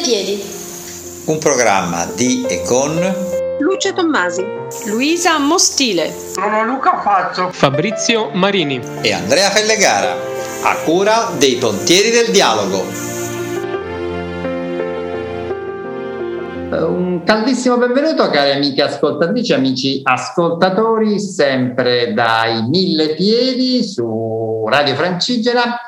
piedi. Un programma di e con Luce Tommasi, Luisa Mostile, Sono Luca Fazzo, Fabrizio Marini e Andrea Fellegara, a cura dei Pontieri del Dialogo. Un caldissimo benvenuto cari amiche ascoltatrici, amici ascoltatori, sempre dai mille piedi su Radio Francigena.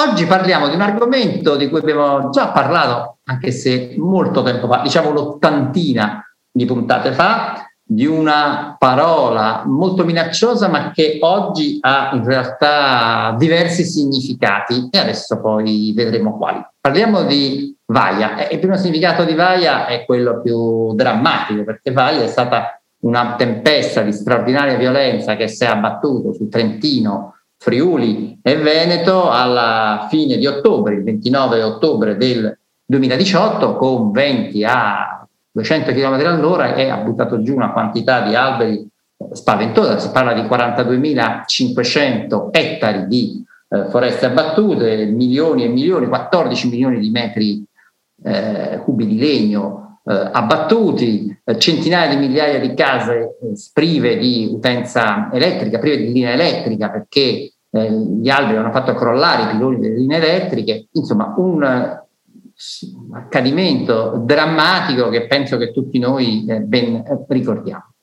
Oggi parliamo di un argomento di cui abbiamo già parlato, anche se molto tempo fa, diciamo l'ottantina di puntate fa, di una parola molto minacciosa ma che oggi ha in realtà diversi significati e adesso poi vedremo quali. Parliamo di Vaia il primo significato di Vaia è quello più drammatico perché Vaia è stata una tempesta di straordinaria violenza che si è abbattuto sul Trentino, Friuli e Veneto alla fine di ottobre, il 29 ottobre del 2018 con venti a 200 km all'ora e ha buttato giù una quantità di alberi spaventosa, si parla di 42.500 ettari di eh, foreste abbattute, milioni e milioni, 14 milioni di metri eh, cubi di legno eh, abbattuti, eh, centinaia di migliaia di case eh, prive di utenza elettrica, prive di linea elettrica perché eh, gli alberi hanno fatto crollare i piloni delle linee elettriche, insomma un accadimento drammatico che penso che tutti noi eh, ben ricordiamo.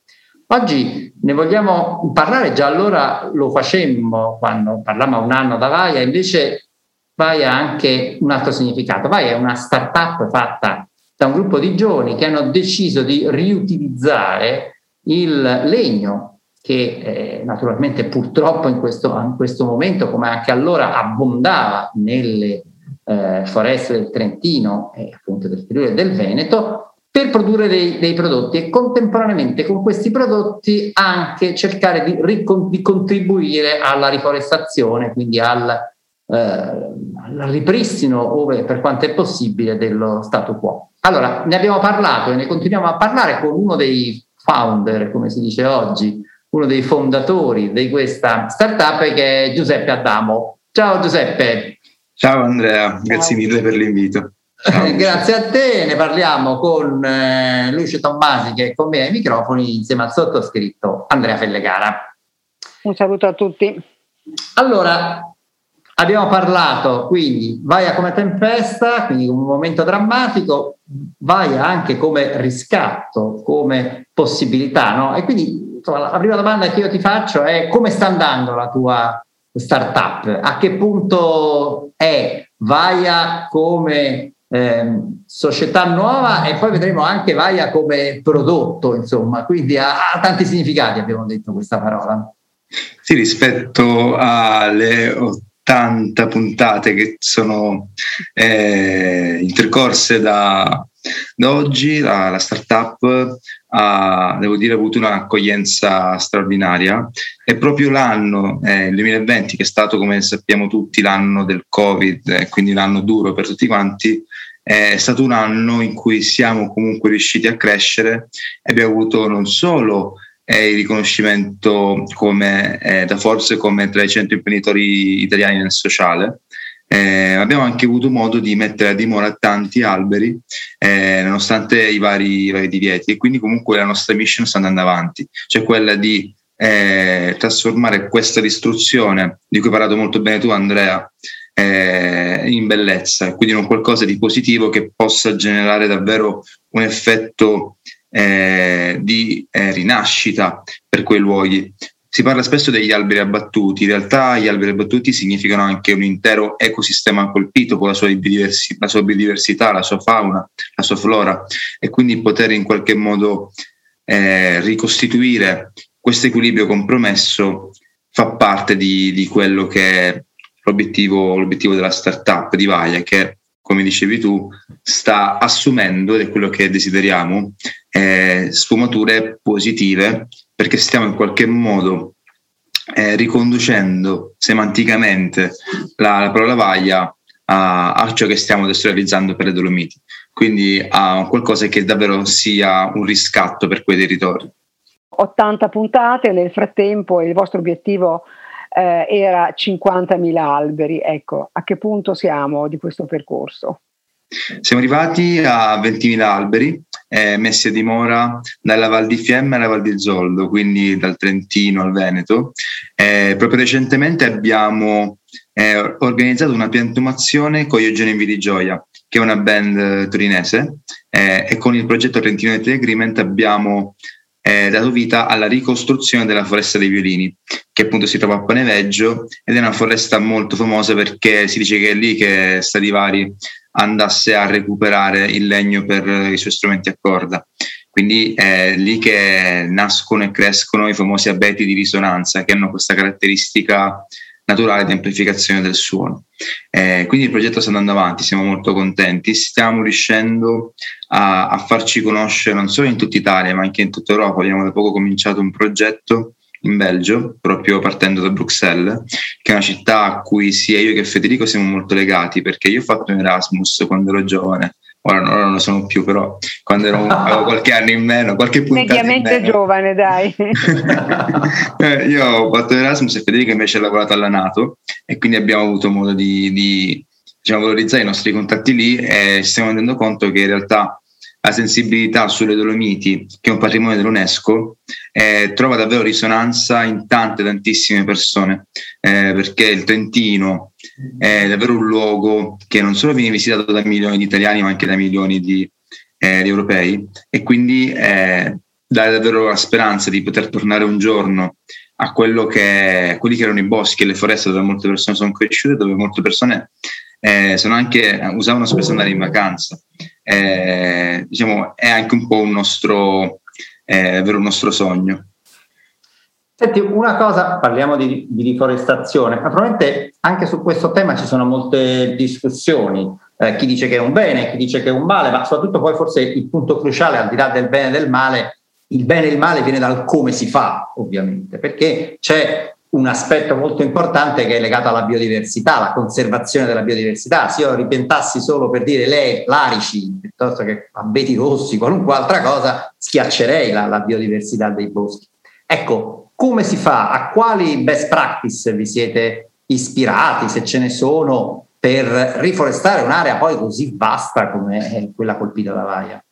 Oggi ne vogliamo parlare, già allora lo facemmo quando parlammo a un anno da Vaia, invece Vaia ha anche un altro significato. Vaia è una start-up fatta da un gruppo di giovani che hanno deciso di riutilizzare il legno che eh, naturalmente purtroppo in questo, in questo momento, come anche allora, abbondava nelle eh, foreste del Trentino e appunto del Friuli e del Veneto per produrre dei, dei, prodotti e contemporaneamente con questi prodotti anche cercare di, di contribuire alla riforestazione, quindi al, eh, ripristino, ove, per quanto è possibile, dello stato quo. Allora, ne abbiamo parlato e ne continuiamo a parlare con uno dei founder, come si dice oggi, uno dei fondatori di questa startup che è Giuseppe Adamo. Ciao Giuseppe. Ciao Andrea, grazie mille per l'invito. Ciao. Grazie a te, ne parliamo con eh, Lucio Tommasi che è con me ai microfoni insieme al sottoscritto Andrea Fellegara. Un saluto a tutti. Allora, abbiamo parlato quindi Vaia come tempesta, quindi un momento drammatico, Vaia anche come riscatto, come possibilità, no? E quindi insomma, la prima domanda che io ti faccio è come sta andando la tua startup? A che punto è Vaia come eh, società nuova e poi vedremo anche Vaia come prodotto, insomma, quindi ha, ha tanti significati, abbiamo detto questa parola. Sì, rispetto alle 80 puntate che sono eh, intercorse da, da oggi, la, la startup ha, devo dire, avuto un'accoglienza straordinaria. È proprio l'anno, eh, il 2020, che è stato, come sappiamo tutti, l'anno del Covid, eh, quindi l'anno duro per tutti quanti, è stato un anno in cui siamo comunque riusciti a crescere e abbiamo avuto non solo il riconoscimento come, eh, da Forze come tra i 100 imprenditori italiani nel sociale, eh, abbiamo anche avuto modo di mettere a dimora tanti alberi eh, nonostante i vari, i vari, divieti e quindi comunque la nostra mission sta andando avanti, cioè quella di eh, trasformare questa distruzione di cui hai parlato molto bene tu Andrea eh, in bellezza, quindi in un qualcosa di positivo che possa generare davvero un effetto eh, di eh, rinascita per quei luoghi. Si parla spesso degli alberi abbattuti, in realtà gli alberi abbattuti significano anche un intero ecosistema colpito con la sua, la sua biodiversità, la sua fauna, la sua flora e quindi poter in qualche modo eh, ricostituire questo equilibrio compromesso fa parte di, di quello che è l'obiettivo, l'obiettivo della startup di Vaia che come dicevi tu, sta assumendo, ed è quello che desideriamo, eh, sfumature positive perché stiamo in qualche modo eh, riconducendo semanticamente la, la parola vaglia a, a, ciò che stiamo adesso per le Dolomiti, quindi a qualcosa che davvero sia un riscatto per quei territori. 80 puntate, nel frattempo il vostro obiettivo eh, era 50.000 alberi, ecco, a che punto siamo di questo percorso? Siamo arrivati a 20.000 alberi eh, messi a dimora dalla Val di Fiemme alla Val di Zoldo, quindi dal Trentino al Veneto. Eh, proprio recentemente abbiamo eh, organizzato una piantumazione con gli Eugenio di Gioia, che è una band torinese, eh, e con il progetto Trentino Unity Agreement abbiamo eh, dato vita alla ricostruzione della foresta dei violini, che appunto si trova a Paneveggio ed è una foresta molto famosa perché si dice che è lì che Stradivari andasse a recuperare il legno per i suoi strumenti a corda. Quindi è lì che nascono e crescono i famosi abeti di risonanza che hanno questa caratteristica naturale di amplificazione del suono. Eh, quindi il progetto sta andando avanti, siamo molto contenti, stiamo riuscendo a, a, farci conoscere non solo in tutta Italia ma anche in tutta Europa. Abbiamo da poco cominciato un progetto in Belgio, proprio partendo da Bruxelles, che è una città a cui sia io che Federico siamo molto legati perché io ho fatto un Erasmus quando ero giovane. Ora non, ora non lo sono più, però quando ero, avevo qualche anno in meno, qualche puntata Mediamente giovane, dai. Eh, io ho fatto Erasmus e Federico invece ha lavorato alla Nato e quindi abbiamo avuto modo di, di diciamo, valorizzare i nostri contatti lì e ci stiamo rendendo conto che in realtà la sensibilità sulle Dolomiti, che è un patrimonio dell'UNESCO, eh, trova davvero risonanza in tante, tantissime persone, eh, perché il Trentino è davvero un luogo che non solo viene visitato da milioni di italiani, ma anche da milioni di, eh, di europei, e quindi eh, dà davvero la speranza di poter tornare un giorno a quello che, quelli che erano i boschi e le foreste dove molte persone sono cresciute, dove molte persone eh, anche, usavano spesso andare in vacanza. Eh, diciamo, è anche un po' un nostro, eh, un nostro sogno. Senti, una cosa, parliamo di, di, riforestazione, naturalmente anche su questo tema ci sono molte discussioni, eh, chi dice che è un bene, chi dice che è un male, ma soprattutto poi forse il punto cruciale, al di là del bene e del male, il bene e il male viene dal come si fa, ovviamente, perché c'è un aspetto molto importante che è legato alla biodiversità, alla conservazione della biodiversità. Se io ripentassi solo per dire le larici piuttosto che abeti rossi, qualunque altra cosa, schiaccerei la, la biodiversità dei boschi. Ecco, come si fa? A quali best practice vi siete ispirati, se ce ne sono, per riforestare un'area poi così vasta come quella colpita da Vaia?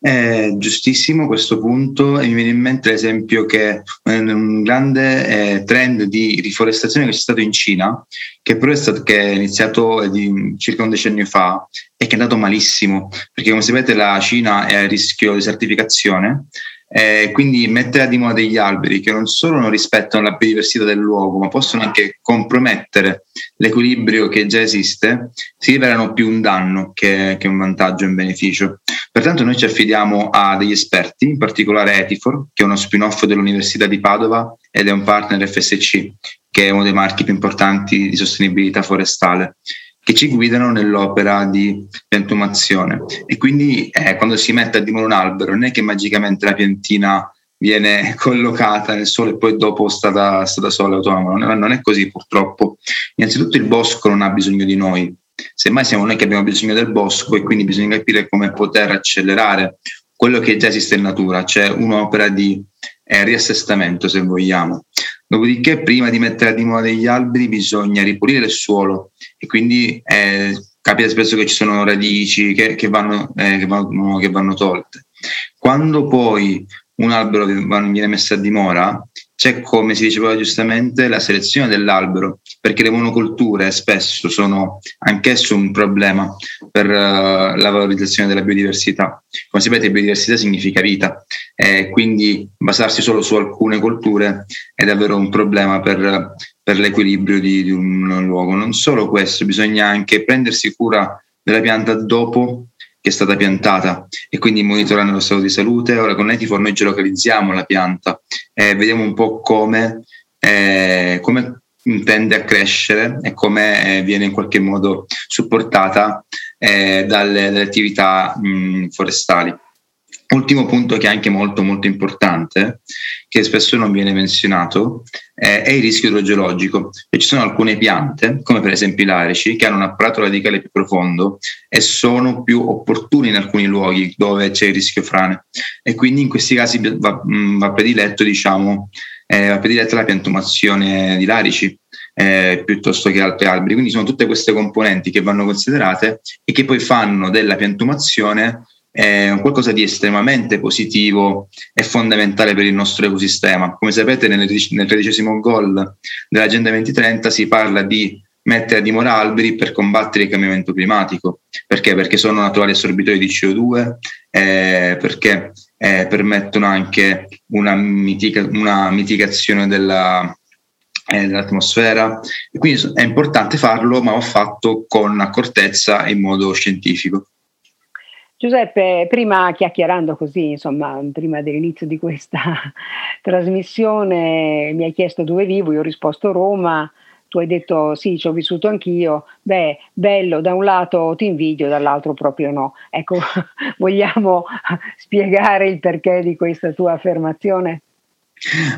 È giustissimo questo punto. E mi viene in mente l'esempio che un grande eh, trend di riforestazione che c'è stato in Cina, che però è, stato, che è iniziato di, circa un decennio fa e che è andato malissimo, perché come sapete la Cina è a rischio di desertificazione eh, quindi mettere a dimora degli alberi che non solo non rispettano la biodiversità del luogo, ma possono anche compromettere l'equilibrio che già esiste, si rivelano più un danno che, che un vantaggio e un beneficio. Pertanto noi ci affidiamo a degli esperti, in particolare Etifor, che è uno spin-off dell'Università di Padova ed è un partner FSC, che è uno dei marchi più importanti di sostenibilità forestale che ci guidano nell'opera di piantumazione. E quindi eh, quando si mette a dimora un albero non è che magicamente la piantina viene collocata nel sole e poi dopo sta da, sta da sole autonoma. Non è, non è così purtroppo. Innanzitutto il bosco non ha bisogno di noi, semmai siamo noi che abbiamo bisogno del bosco e quindi bisogna capire come poter accelerare quello che già esiste in natura, cioè un'opera di eh, riassestamento se vogliamo. Dopodiché, prima di mettere a dimora degli alberi, bisogna ripulire il suolo e quindi eh, capita spesso che ci sono radici che, che, vanno, eh, che, vanno, che vanno tolte. Quando poi un albero viene messo a dimora, c'è, come si diceva giustamente, la selezione dell'albero, perché le monocolture spesso sono anch'esso un problema per uh, la valorizzazione della biodiversità. Come sapete, biodiversità significa vita, e quindi basarsi solo su alcune colture è davvero un problema per, per l'equilibrio di, di un luogo. Non solo questo, bisogna anche prendersi cura della pianta dopo che è stata piantata e quindi monitorando lo stato di salute. Ora con Netifor noi geolocalizziamo la pianta e vediamo un po' come, eh, come tende a crescere e come eh, viene in qualche modo supportata eh, dalle, dalle, attività mh, forestali. Ultimo punto che è anche molto molto importante, che spesso non viene menzionato, eh, è il rischio idrogeologico. E ci sono alcune piante, come per esempio i larici, che hanno un apparato radicale più profondo e sono più opportuni in alcuni luoghi dove c'è il rischio frane. E quindi in questi casi va, va prediletto, diciamo, eh, va prediletta la piantumazione di larici eh, piuttosto che altri alberi. Quindi sono tutte queste componenti che vanno considerate e che poi fanno della piantumazione eh, qualcosa di estremamente positivo e fondamentale per il nostro ecosistema. Come sapete nel, tredicesimo goal dell'Agenda 2030 si parla di mettere a dimora alberi per combattere il cambiamento climatico. Perché? Perché sono naturali assorbitori di CO2, eh, perché eh, permettono anche una, mitica- una mitigazione della, eh, dell'atmosfera. E quindi è importante farlo, ma va fatto con accortezza e in modo scientifico. Giuseppe, prima chiacchierando così, insomma, prima dell'inizio di questa trasmissione, mi hai chiesto dove vivo, io ho risposto Roma, tu hai detto sì, ci ho vissuto anch'io, beh, bello, da un lato ti invidio, dall'altro proprio no. Ecco, vogliamo spiegare il perché di questa tua affermazione?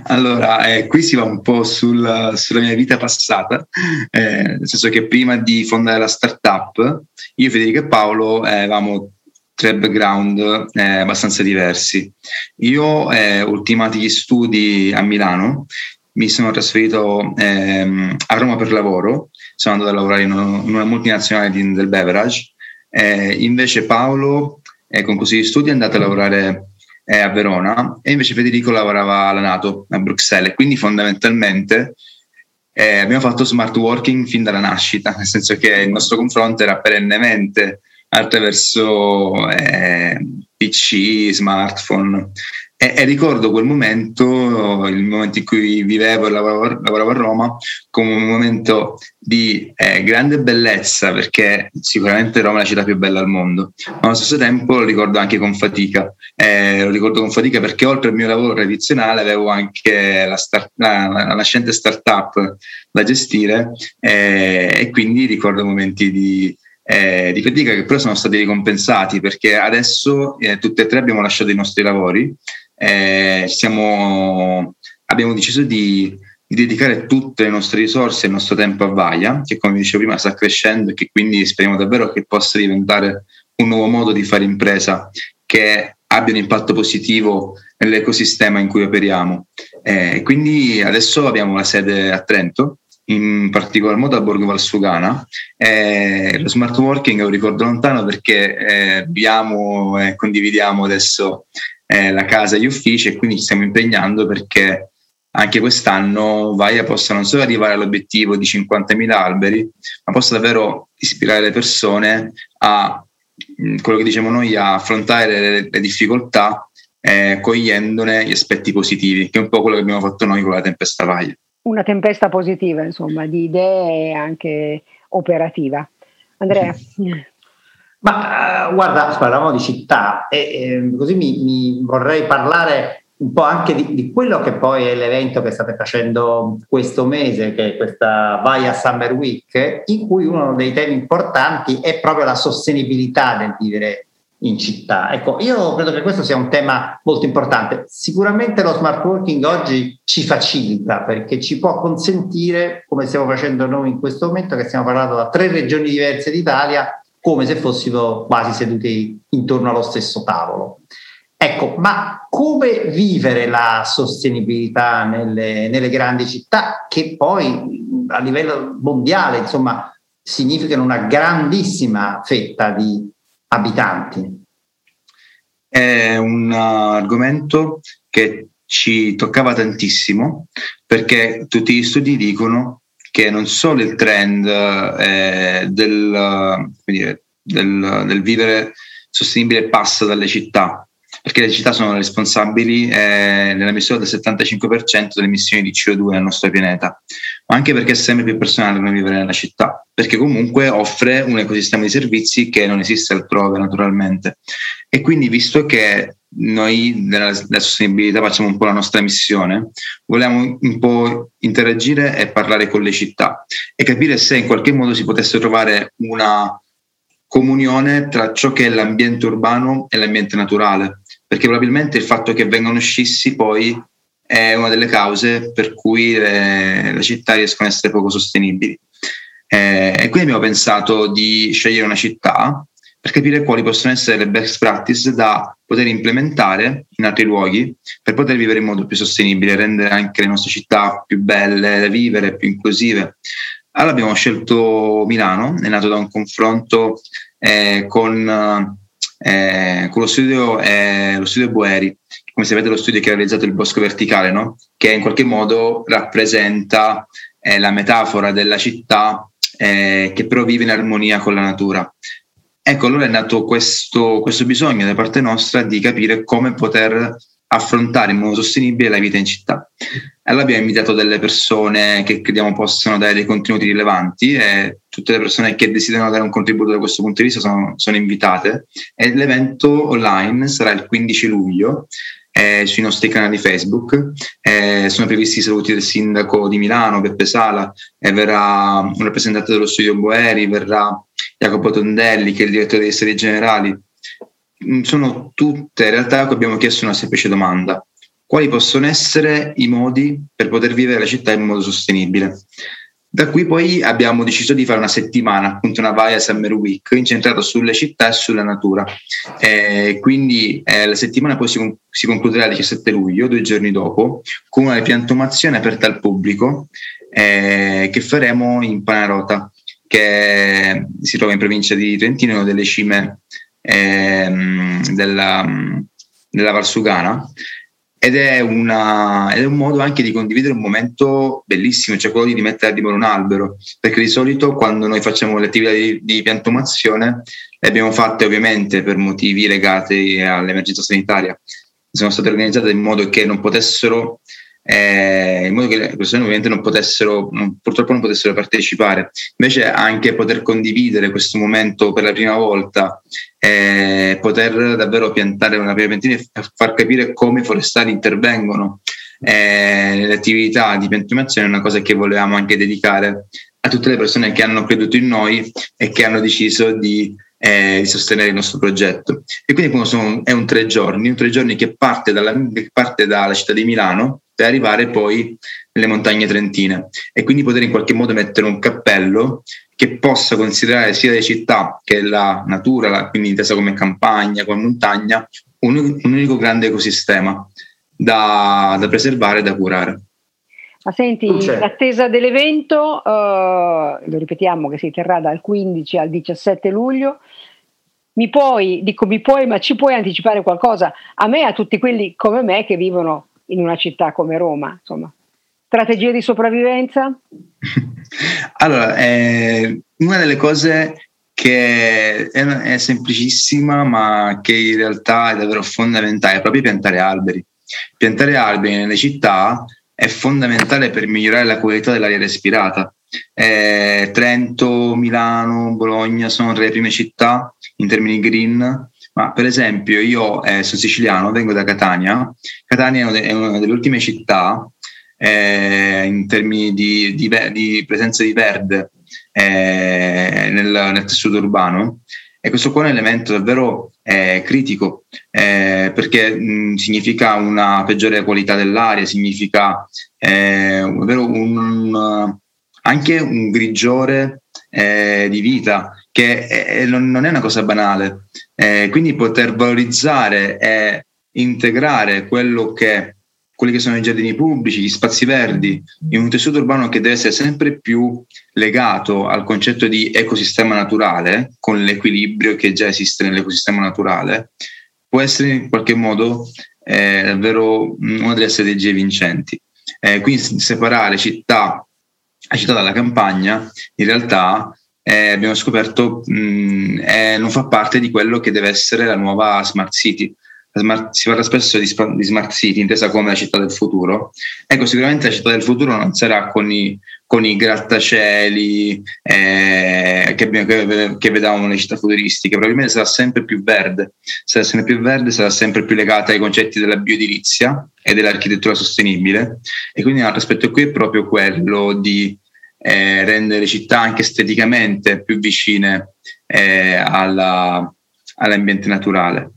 Allora, eh, qui si va un po' sul, sulla mia vita passata, eh, nel senso che prima di fondare la startup, io, Federico e Paolo eh, tre background eh, abbastanza diversi. Io eh, ultimati gli studi a Milano mi sono trasferito ehm, a Roma per lavoro, sono andato a lavorare in, in una multinazionale di, del beverage, eh, invece Paolo eh, con di studi è andato a lavorare eh, a Verona e invece Federico lavorava alla Nato a Bruxelles, quindi fondamentalmente eh, abbiamo fatto smart working fin dalla nascita, nel senso che il nostro confronto era perennemente attraverso eh, PC, smartphone e, e, ricordo quel momento, il momento in cui vivevo e lavoravo, lavoravo a Roma, come un momento di eh, grande bellezza, perché sicuramente Roma è la città più bella al mondo, ma allo stesso tempo lo ricordo anche con fatica. Eh, lo ricordo con fatica perché oltre al mio lavoro tradizionale avevo anche la, start, la, la nascente startup da gestire eh, e quindi ricordo momenti di, eh, di fatica che però sono stati ricompensati perché adesso eh, tutte e tre abbiamo lasciato i nostri lavori eh, siamo, abbiamo deciso di, di, dedicare tutte le nostre risorse e il nostro tempo a Vaia, che come dicevo prima sta crescendo e che quindi speriamo davvero che possa diventare un nuovo modo di fare impresa che abbia un impatto positivo nell'ecosistema in cui operiamo. Eh, quindi adesso abbiamo la sede a Trento, in particolar modo a Borgo Valsugana. Eh, lo smart working è un ricordo lontano perché eh, abbiamo e condividiamo adesso eh, la casa e gli uffici e quindi ci stiamo impegnando perché anche quest'anno Vaia possa non solo arrivare all'obiettivo di 50.000 alberi, ma possa davvero ispirare le persone a mm, quello che diciamo noi, a affrontare le, le difficoltà eh, cogliendone gli aspetti positivi, che è un po' quello che abbiamo fatto noi con la tempesta Vaia. Una tempesta positiva, insomma, di idee anche operativa. Andrea. Ma uh, guarda, parlavamo di città e eh, così mi, mi, vorrei parlare un po' anche di, di, quello che poi è l'evento che state facendo questo mese, che è questa Vaia Summer Week, in cui uno dei temi importanti è proprio la sostenibilità del vivere in città. Ecco, io credo che questo sia un tema molto importante. Sicuramente lo smart working oggi ci facilita perché ci può consentire, come stiamo facendo noi in questo momento, che stiamo parlando da tre regioni diverse d'Italia, come se fossimo quasi seduti intorno allo stesso tavolo. Ecco, ma come vivere la sostenibilità nelle, nelle grandi città che poi a livello mondiale, insomma, significano una grandissima fetta di abitanti? È un argomento che ci toccava tantissimo perché tutti gli studi dicono che non solo il trend eh, del, dire, del, del, vivere sostenibile passa dalle città, perché le città sono responsabili eh, nella misura del 75% delle emissioni di CO2 nel nostro pianeta, ma anche perché sempre più personale non vivere nella città, perché comunque offre un ecosistema di servizi che non esiste altrove naturalmente. E quindi visto che noi nella, sostenibilità facciamo un po' la nostra missione, vogliamo un po' interagire e parlare con le città e capire se in qualche modo si potesse trovare una comunione tra ciò che è l'ambiente urbano e l'ambiente naturale, perché probabilmente il fatto che vengano scissi poi è una delle cause per cui le, le città riescono ad essere poco sostenibili. Eh, e quindi abbiamo pensato di scegliere una città per capire quali possono essere le best practice da poter implementare in altri luoghi per poter vivere in modo più sostenibile, rendere anche le nostre città più belle da vivere, più inclusive. Allora abbiamo scelto Milano, è nato da un confronto eh, con, eh, con, lo studio, eh, lo studio Boeri, come sapete lo studio che ha realizzato il bosco verticale, no? che in qualche modo rappresenta eh, la metafora della città eh, che però vive in armonia con la natura. Ecco, allora è nato questo, questo bisogno da parte nostra di capire come poter affrontare in modo sostenibile la vita in città. Allora abbiamo invitato delle persone che crediamo possano dare dei contenuti rilevanti e tutte le persone che desiderano dare un contributo da questo punto di vista sono, sono invitate e l'evento online sarà il 15 luglio eh, sui nostri canali Facebook. Eh, sono previsti i saluti del sindaco di Milano, Beppe Sala, e verrà un rappresentante dello studio Boeri, verrà Jacopo Tondelli, che è il direttore dei serie generali. Mm, sono tutte in realtà che abbiamo chiesto una semplice domanda. Quali possono essere i modi per poter vivere la città in modo sostenibile? Da qui poi abbiamo deciso di fare una settimana, appunto una Vaia Summer Week, incentrata sulle città e sulla natura. Eh, quindi eh, la settimana poi si, si, concluderà il 17 luglio, due giorni dopo, con una piantumazione aperta al pubblico eh, che faremo in Panarota, che si trova in provincia di Trentino, una delle cime ehm, della, della Valsugana ed è, una, ed è, un modo anche di condividere un momento bellissimo, cioè quello di rimettere a dimora un albero, perché di solito quando noi facciamo le attività di, di piantumazione le abbiamo fatte ovviamente per motivi legati all'emergenza sanitaria, sono state organizzate in modo che non potessero eh, in modo che le persone ovviamente non potessero, non, purtroppo non potessero partecipare. Invece anche poter condividere questo momento per la prima volta, eh, poter davvero piantare una piantina e far capire come i forestali intervengono eh, nelle attività di piantumazione è una cosa che volevamo anche dedicare a tutte le persone che hanno creduto in noi e che hanno deciso di eh, sostenere il nostro progetto. E quindi sono, è un tre giorni, un tre giorni che parte dalla, che parte dalla città di Milano per arrivare poi nelle montagne trentine e quindi poter in qualche modo mettere un cappello che possa considerare sia le città che la natura, quindi intesa come campagna, come montagna, un, un unico grande ecosistema da, da preservare e da curare. Ma senti, in attesa dell'evento, uh, lo ripetiamo che si terrà dal 15 al 17 luglio, mi puoi, dico mi puoi, ma ci puoi anticipare qualcosa? A me e a tutti quelli come me che vivono in una città come Roma, insomma. Strategie di sopravvivenza? allora, eh, una delle cose che è, è, semplicissima, ma che in realtà è davvero fondamentale, è proprio piantare alberi. Piantare alberi nelle città è fondamentale per migliorare la qualità dell'aria respirata. Eh, Trento, Milano, Bologna sono tra le prime città in termini green, ma per esempio io eh, sono siciliano, vengo da Catania. Catania è una delle ultime città eh, in termini di, di, di, presenza di verde eh, nel, nel tessuto urbano e questo qua è un elemento davvero eh, critico eh, perché mh, significa una peggiore qualità dell'aria, significa eh, un, un, anche un grigiore di vita che è, non, non, è una cosa banale. Eh, quindi poter valorizzare e integrare che quelli che sono i giardini pubblici, gli spazi verdi, in un tessuto urbano che deve essere sempre più legato al concetto di ecosistema naturale, con l'equilibrio che già esiste nell'ecosistema naturale, può essere in qualche modo eh, davvero una delle strategie vincenti. Eh, quindi separare città, la città dalla campagna, in realtà eh, abbiamo scoperto mh, eh, non fa parte di quello che deve essere la nuova smart city smart, si parla spesso di, di, smart city, intesa come la città del futuro. Ecco, sicuramente la città del futuro non sarà con i, con i grattacieli eh, che, che, che nelle città futuristiche, probabilmente sarà sempre più verde, sarà sempre più verde, sarà sempre più legata ai concetti della bioedilizia e dell'architettura sostenibile. E quindi un altro aspetto qui è proprio quello di eh, rendere città anche esteticamente più vicine eh, alla, all'ambiente naturale.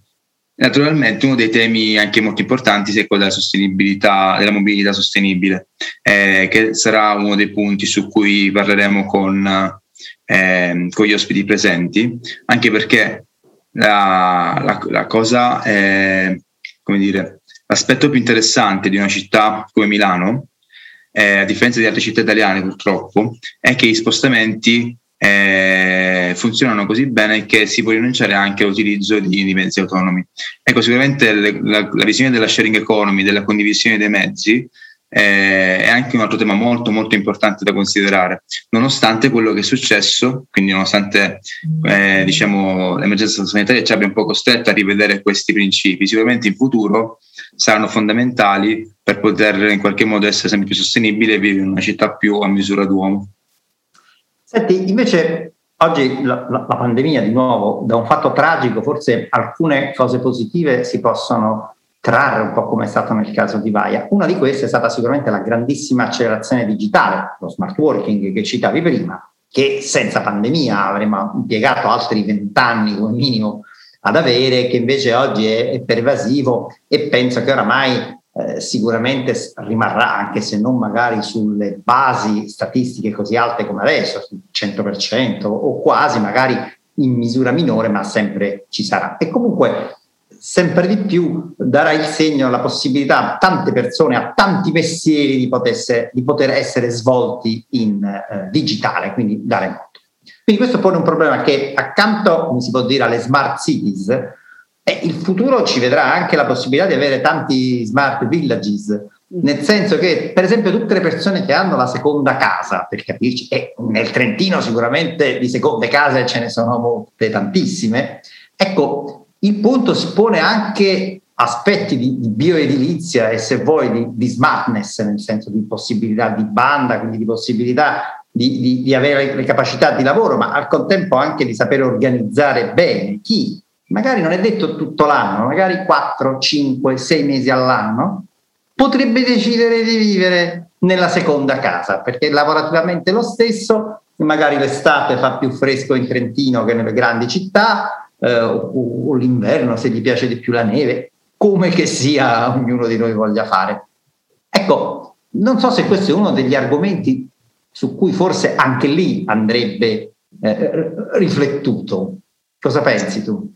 Naturalmente uno dei temi anche molto importanti è quello della della mobilità sostenibile, eh, che sarà uno dei punti su cui parleremo con, eh, con gli ospiti presenti, anche perché la, la, la cosa, è, come dire, l'aspetto più interessante di una città come Milano, eh, a differenza di altre città italiane purtroppo, è che i spostamenti eh, funzionano così bene che si può rinunciare anche all'utilizzo di, di mezzi autonomi. Ecco, sicuramente le, la, la, visione della sharing economy, della condivisione dei mezzi, eh, è anche un altro tema molto molto importante da considerare, nonostante quello che è successo, quindi nonostante eh, diciamo, l'emergenza sanitaria ci abbia un po' costretto a rivedere questi principi, sicuramente in futuro saranno fondamentali per poter in qualche modo essere sempre più sostenibile e vivere in una città più a misura d'uomo. Senti, invece oggi la, la, la, pandemia, di nuovo, da un fatto tragico, forse alcune cose positive si possono trarre, un po' come è stato nel caso di Vaia. Una di queste è stata sicuramente la grandissima accelerazione digitale, lo smart working che citavi prima, che senza pandemia avremmo impiegato altri vent'anni come minimo ad avere, che invece oggi è, è pervasivo e penso che oramai eh, sicuramente rimarrà, anche se non magari sulle basi statistiche così alte come adesso, sul 100% o quasi, magari in misura minore, ma sempre ci sarà. E comunque sempre di più darà il segno, la possibilità a tante persone, a tanti mestieri di, potesse, di poter essere svolti in eh, digitale, quindi da remoto. Quindi questo pone un problema che accanto, come si può dire, alle smart cities, e il futuro ci vedrà anche la possibilità di avere tanti smart villages, nel senso che, per esempio, tutte le persone che hanno la seconda casa, per capirci, e nel Trentino sicuramente di seconde case ce ne sono molte, tantissime, ecco, il punto si pone anche aspetti di, di bioedilizia e se vuoi di, di, smartness, nel senso di possibilità di banda, quindi di possibilità di, di, di avere le capacità di lavoro, ma al contempo anche di sapere organizzare bene chi magari non è detto tutto l'anno, magari 4, 5, 6 mesi all'anno, potrebbe decidere di vivere nella seconda casa, perché lavorativamente lo stesso, magari l'estate fa più fresco in Trentino che nelle grandi città, eh, o, o l'inverno se gli piace di più la neve, come che sia ognuno di noi voglia fare. Ecco, non so se questo è uno degli argomenti su cui forse anche lì andrebbe eh, riflettuto. Cosa pensi tu?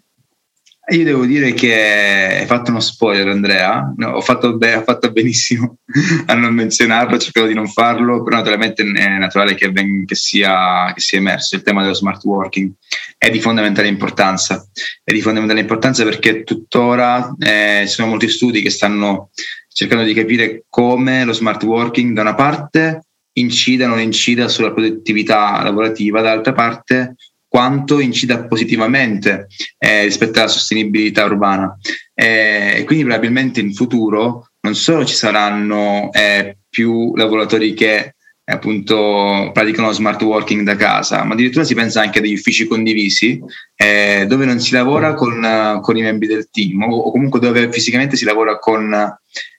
Io devo dire che hai fatto uno spoiler, Andrea. No, ho, fatto be- ho, fatto benissimo a non menzionarlo, cercherò di non farlo, però naturalmente è naturale che, ben- che, sia, che, sia, emerso il tema dello smart working. È di fondamentale importanza. È di fondamentale importanza perché tuttora eh, ci sono molti studi che stanno cercando di capire come lo smart working, da una parte, incida o non incida sulla produttività lavorativa, dall'altra parte quanto incida positivamente eh, rispetto alla sostenibilità urbana. Eh, quindi probabilmente in futuro non solo ci saranno eh, più lavoratori che appunto praticano smart working da casa, ma addirittura si pensa anche a degli uffici condivisi eh, dove non si lavora con, con, i membri del team o, comunque dove fisicamente si lavora con,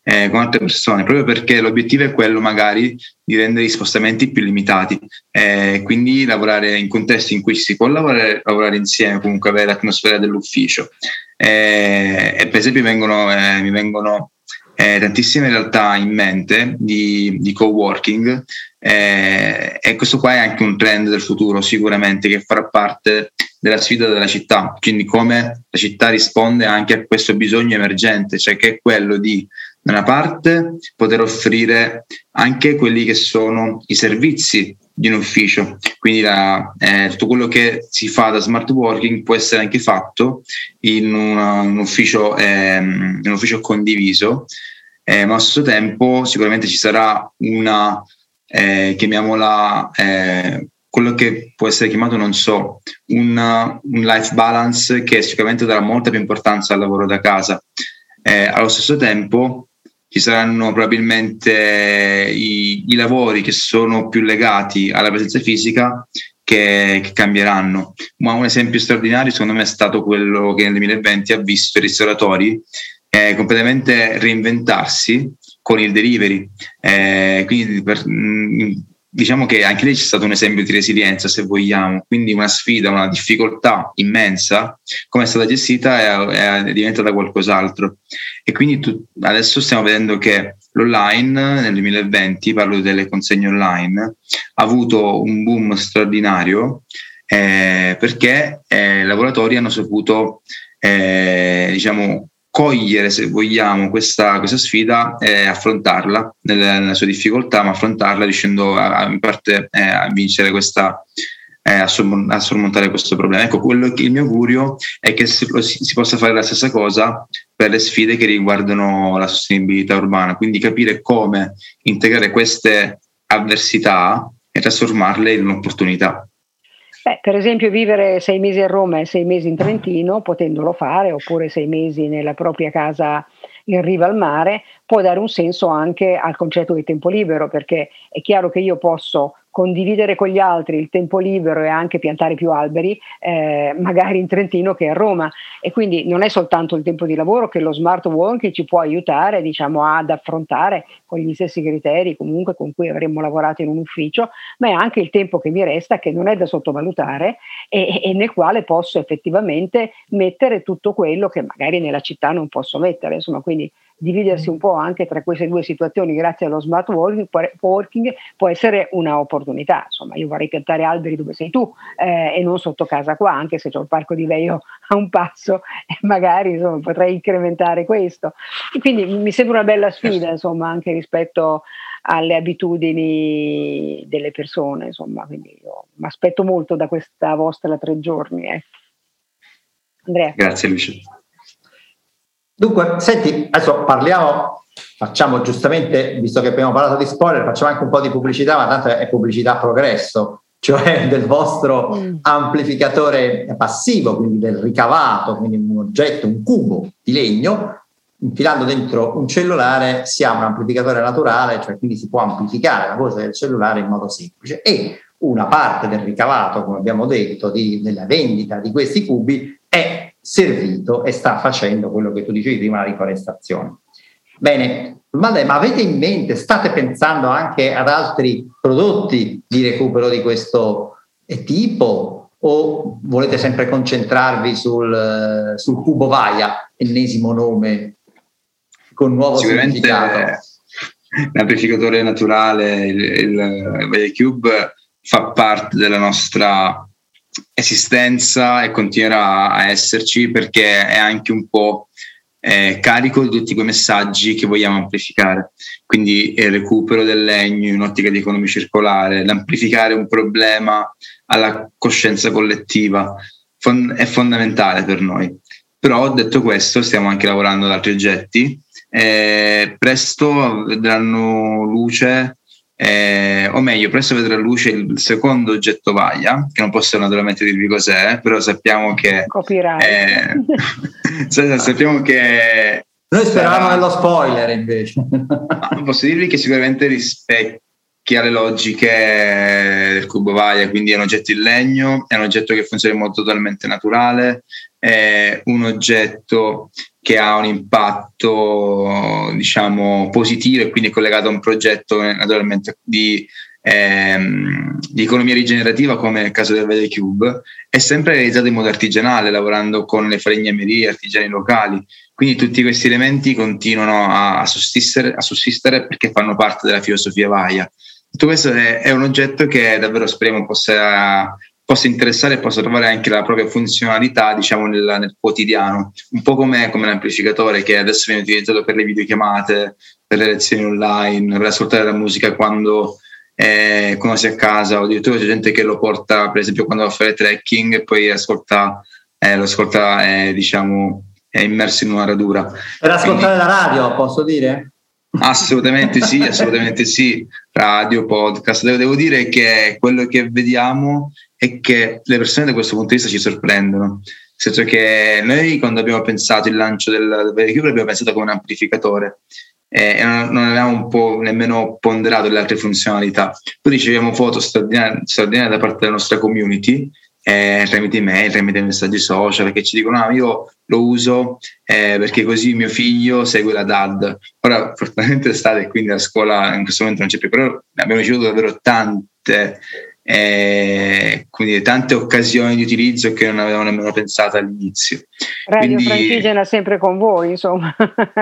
eh, con, altre persone, proprio perché l'obiettivo è quello magari di rendere i spostamenti più limitati, eh, quindi lavorare in contesti in cui si può lavorare, lavorare insieme, comunque avere l'atmosfera dell'ufficio. Eh, e per esempio vengono, eh, mi vengono eh, tantissime realtà in mente di, di co-working. Eh, e questo qua è anche un trend del futuro sicuramente che farà parte della sfida della città, quindi come la città risponde anche a questo bisogno emergente, cioè che è quello di da una parte poter offrire anche quelli che sono i servizi di un ufficio, quindi la, eh, tutto quello che si fa da smart working può essere anche fatto in, una, un, ufficio, eh, un ufficio condiviso, eh, ma allo stesso tempo sicuramente ci sarà una, eh, chiamiamola, eh, quello che può essere chiamato, non so, un, un, life balance che sicuramente darà molta più importanza al lavoro da casa. Eh, allo stesso tempo ci saranno probabilmente i, i, lavori che sono più legati alla presenza fisica che, che, cambieranno. Ma un esempio straordinario secondo me è stato quello che nel 2020 ha visto i ristoratori eh, completamente reinventarsi con il delivery. Eh, quindi per, mh, mm, diciamo che anche lì c'è stato un esempio di resilienza, se vogliamo, quindi una sfida, una difficoltà immensa, come è stata gestita è, è diventata qualcos'altro. E quindi tu, adesso stiamo vedendo che l'online nel 2020, parlo delle consegne online, ha avuto un boom straordinario eh, perché eh, i lavoratori hanno saputo eh, diciamo, cogliere, se vogliamo, questa, questa sfida e affrontarla nella, nella, sua difficoltà, ma affrontarla riuscendo a, a, in parte eh, a vincere questa, eh, a, sormontare questo problema. Ecco, quello che il mio augurio è che si, si, possa fare la stessa cosa per le sfide che riguardano la sostenibilità urbana, quindi capire come integrare queste avversità e trasformarle in un'opportunità. Beh, per esempio vivere sei mesi a Roma e sei mesi in Trentino, potendolo fare, oppure sei mesi nella propria casa in riva al mare, può dare un senso anche al concetto di tempo libero, perché è chiaro che io posso condividere con gli altri il tempo libero e anche piantare più alberi, eh, magari in Trentino che a Roma. E quindi non è soltanto il tempo di lavoro che lo smart working ci può aiutare diciamo, ad affrontare con gli stessi criteri comunque con cui avremmo lavorato in un ufficio, ma è anche il tempo che mi resta che non è da sottovalutare e, e nel quale posso effettivamente mettere tutto quello che magari nella città non posso mettere. Insomma, quindi dividersi un po' anche tra queste due situazioni grazie allo smart working può essere un'opportunità. Insomma, io vorrei piantare alberi dove sei tu eh, e non sotto casa qua, anche se c'è il parco di Veio a un passo e magari insomma, potrei incrementare questo. E quindi mi sembra una bella sfida, insomma, anche rispetto alle abitudini delle persone, insomma, quindi io mi aspetto molto da questa vostra tre giorni. Eh. Andrea. Grazie Lucia. Dunque, senti, adesso parliamo, facciamo giustamente, visto che abbiamo parlato di spoiler, facciamo anche un po' di pubblicità, ma tanto è pubblicità progresso, cioè del vostro mm. amplificatore passivo, quindi del ricavato, quindi un oggetto, un cubo di legno, infilando dentro un cellulare si ha un amplificatore naturale, cioè quindi si può amplificare la voce del cellulare in modo semplice e una parte del ricavato, come abbiamo detto, di, della vendita di questi cubi servito e sta facendo quello che tu dicevi prima, la riforestazione. Bene, ma avete in mente, state pensando anche ad altri prodotti di recupero di questo tipo o volete sempre concentrarvi sul, sul cubo Vaia, ennesimo nome con nuovo significato? L'amplificatore naturale, il, il Vaia Cube, fa parte della nostra esistenza e continuerà a esserci perché è anche un po' eh, carico di tutti quei messaggi che vogliamo amplificare. Quindi il recupero del legno in un'ottica di economia circolare, l'amplificare un problema alla coscienza collettiva fond- è fondamentale per noi. Però detto questo stiamo anche lavorando ad altri oggetti. Eh, presto vedranno luce eh, o meglio, presto vedrà luce il secondo oggetto Vaia, che non posso naturalmente dirvi cos'è, però sappiamo che... Eh, sappiamo che... Noi speravamo nello spoiler invece. posso dirvi che sicuramente rispecchia le logiche del cubo Vaia, quindi è un oggetto in legno, è un oggetto che funziona in modo totalmente naturale, è un oggetto che ha un impatto diciamo positivo e quindi collegato a un progetto naturalmente di, ehm, di economia rigenerativa come nel caso del Vede Cube è sempre realizzato in modo artigianale lavorando con le falegnamerie artigiani locali. Quindi tutti questi elementi continuano a, a, sussistere, a sussistere perché fanno parte della filosofia Vaia. Tutto questo è, è un oggetto che davvero speriamo possa possa interessare e possa trovare anche la propria funzionalità diciamo nel, nel quotidiano. Un po' come, come l'amplificatore che adesso viene utilizzato per le videochiamate per le lezioni online per ascoltare la musica quando, eh, quando si è a casa. O addirittura c'è gente che lo porta per esempio quando va a fare trekking e poi ascolta, eh, lo ascolta eh, diciamo è immerso in una radura. Per ascoltare Quindi, la radio posso dire? Assolutamente sì, assolutamente sì. Radio, podcast. Devo, devo, dire che quello che vediamo è che le persone da questo punto di vista ci sorprendono. Nel senso che noi quando abbiamo pensato il lancio del Cube abbiamo pensato come un amplificatore e non, non, avevamo un po' nemmeno ponderato le altre funzionalità. Poi riceviamo foto straordinarie, straordinarie da parte della nostra community eh, tramite email, tramite messaggi social, perché ci dicono: ah, io lo uso eh, perché così mio figlio segue la DAD. Ora, fortunatamente è estate e quindi la scuola in questo momento non c'è più, però abbiamo ricevuto davvero tante. Eh, quindi tante occasioni di utilizzo che non avevamo nemmeno pensato all'inizio. Radio quindi, Francigena sempre con voi, insomma,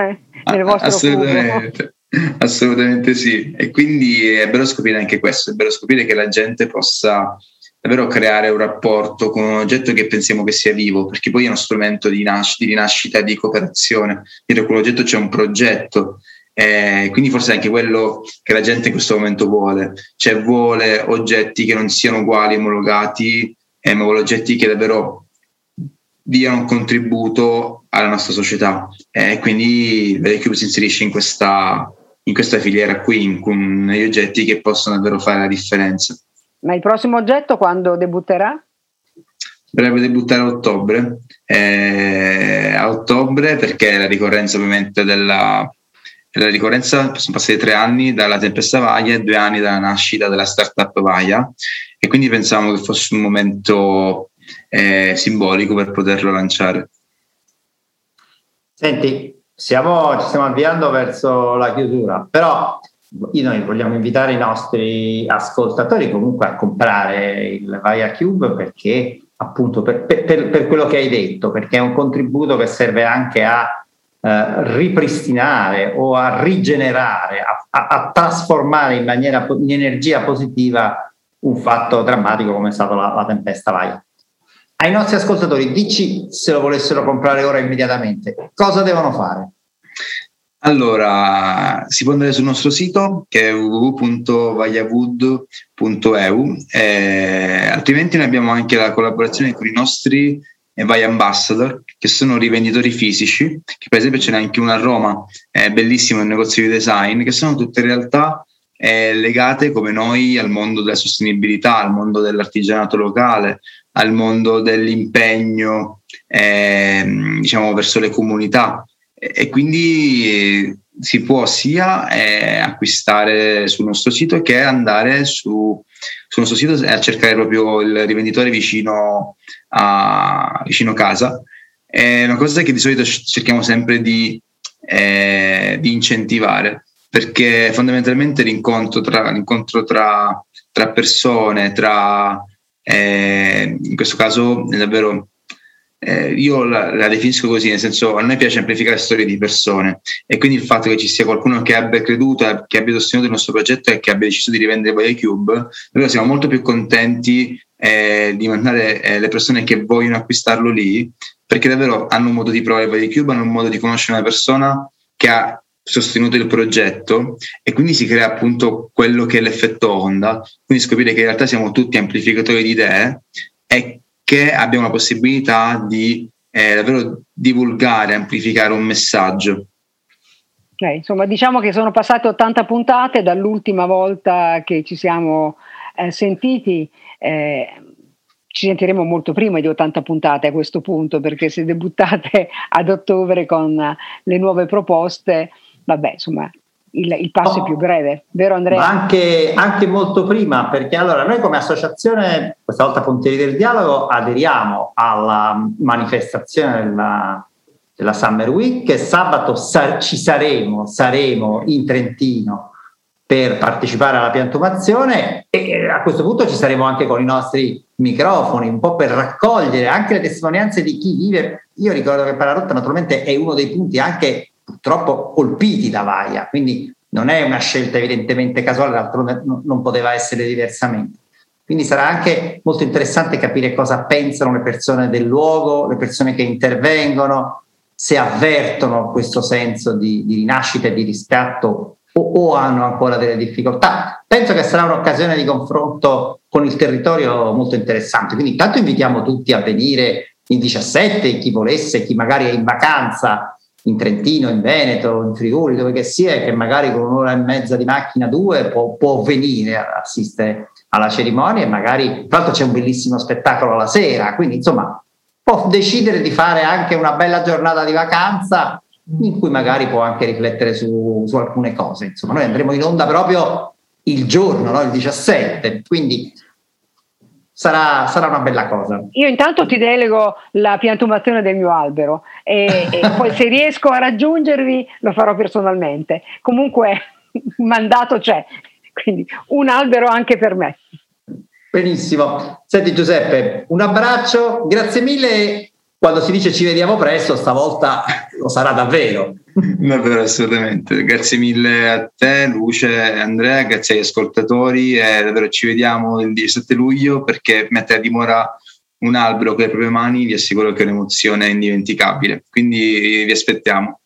nel vostro assolutamente, assolutamente sì. E quindi è bello scoprire anche questo, è bello scoprire che la gente possa davvero creare un rapporto con un oggetto che pensiamo che sia vivo, perché poi è uno strumento di, nasc- di rinascita e di cooperazione. Dietro quell'oggetto c'è un progetto, eh, quindi forse è anche quello che la gente in questo momento vuole, cioè vuole oggetti che non siano uguali, omologati, eh, ma vuole oggetti che davvero diano un contributo alla nostra società. E eh, quindi ValueCube si inserisce in questa, in questa filiera qui, in, con negli oggetti che possono davvero fare la differenza. Ma il prossimo oggetto quando debutterà? Dovrebbe debuttare a ottobre, eh, a ottobre perché è la ricorrenza ovviamente della, la ricorrenza, sono passati tre anni dalla tempesta Vaia e due anni dalla nascita della startup Vaia e quindi pensavamo che fosse un momento eh, simbolico per poterlo lanciare. Senti, siamo, ci stiamo avviando verso la chiusura, però noi vogliamo invitare i nostri ascoltatori comunque a comprare il Vaia Cube perché appunto per, per, per quello che hai detto, perché è un contributo che serve anche a eh, ripristinare o a rigenerare, a, a, a trasformare in maniera in energia positiva un fatto drammatico come è stata la, la tempesta Vaia. Ai nostri ascoltatori, dici se lo volessero comprare ora immediatamente, cosa devono fare? Allora, si può andare sul nostro sito che è www.vagliawood.eu, eh, altrimenti noi abbiamo anche la collaborazione con i nostri e vai ambassador, che sono rivenditori fisici, che per esempio ce n'è anche uno a Roma, è bellissimo, un negozio di design, che sono tutte realtà eh, legate come noi al mondo della sostenibilità, al mondo dell'artigianato locale, al mondo dell'impegno eh, diciamo verso le comunità e, quindi si può sia eh, acquistare sul nostro sito che andare su, sul nostro sito a cercare proprio il rivenditore vicino a, vicino casa. È una cosa che di solito cerchiamo sempre di, eh, di incentivare perché fondamentalmente l'incontro tra, l'incontro tra, tra persone, tra, eh, in questo caso è davvero eh, io la, la, definisco così, nel senso a noi piace amplificare storie di persone e quindi il fatto che ci sia qualcuno che abbia creduto, che abbia sostenuto il nostro progetto e che abbia deciso di rivendere Boia Cube, noi siamo molto più contenti eh, di mandare eh, le persone che vogliono acquistarlo lì perché davvero hanno un modo di provare Boia Cube, hanno un modo di conoscere una persona che ha sostenuto il progetto e quindi si crea appunto quello che è l'effetto onda, quindi scoprire che in realtà siamo tutti amplificatori di idee e che abbiamo la possibilità di eh, davvero divulgare, amplificare un messaggio. Ok, insomma diciamo che sono passate 80 puntate dall'ultima volta che ci siamo eh, sentiti. Eh, ci sentiremo molto prima di 80 puntate a questo punto, perché se debuttate ad ottobre con le nuove proposte, vabbè, insomma, il, il passo oh, è più breve, vero Andrea? Ma anche, anche, molto prima, perché allora noi come associazione, questa volta Pontieri del Dialogo, aderiamo alla manifestazione della, della Summer Week che sabato sa- ci saremo, saremo in Trentino per partecipare alla piantumazione e a questo punto ci saremo anche con i nostri microfoni, un po' per raccogliere anche le testimonianze di chi vive. Io ricordo che Pararotta naturalmente è uno dei punti anche purtroppo colpiti da Vaia, quindi non è una scelta evidentemente casuale, d'altronde non poteva essere diversamente. Quindi sarà anche molto interessante capire cosa pensano le persone del luogo, le persone che intervengono, se avvertono questo senso di, di rinascita e di riscatto o, o, hanno ancora delle difficoltà. Penso che sarà un'occasione di confronto con il territorio molto interessante. Quindi intanto invitiamo tutti a venire il 17, chi volesse, chi magari è in vacanza in Trentino, in Veneto, in Friuli, dove che sia, che magari con un'ora e mezza di macchina, due, può, può venire a assistere alla cerimonia e magari, tra l'altro c'è un bellissimo spettacolo la sera, quindi insomma può decidere di fare anche una bella giornata di vacanza in cui magari può anche riflettere su, su alcune cose. Insomma, noi andremo in onda proprio il giorno, no? il 17, quindi sarà, sarà, una bella cosa. Io intanto ti delego la piantumazione del mio albero e, e poi se riesco a raggiungervi lo farò personalmente. Comunque il mandato c'è, quindi un albero anche per me. Benissimo. Senti Giuseppe, un abbraccio, grazie mille. Quando si dice ci vediamo presto, stavolta lo sarà davvero. Davvero, assolutamente. Grazie mille a te, Luce, Andrea, grazie agli ascoltatori e davvero ci vediamo il 17 luglio perché mettere a dimora un albero con le proprie mani vi assicuro che è un'emozione indimenticabile. Quindi vi aspettiamo.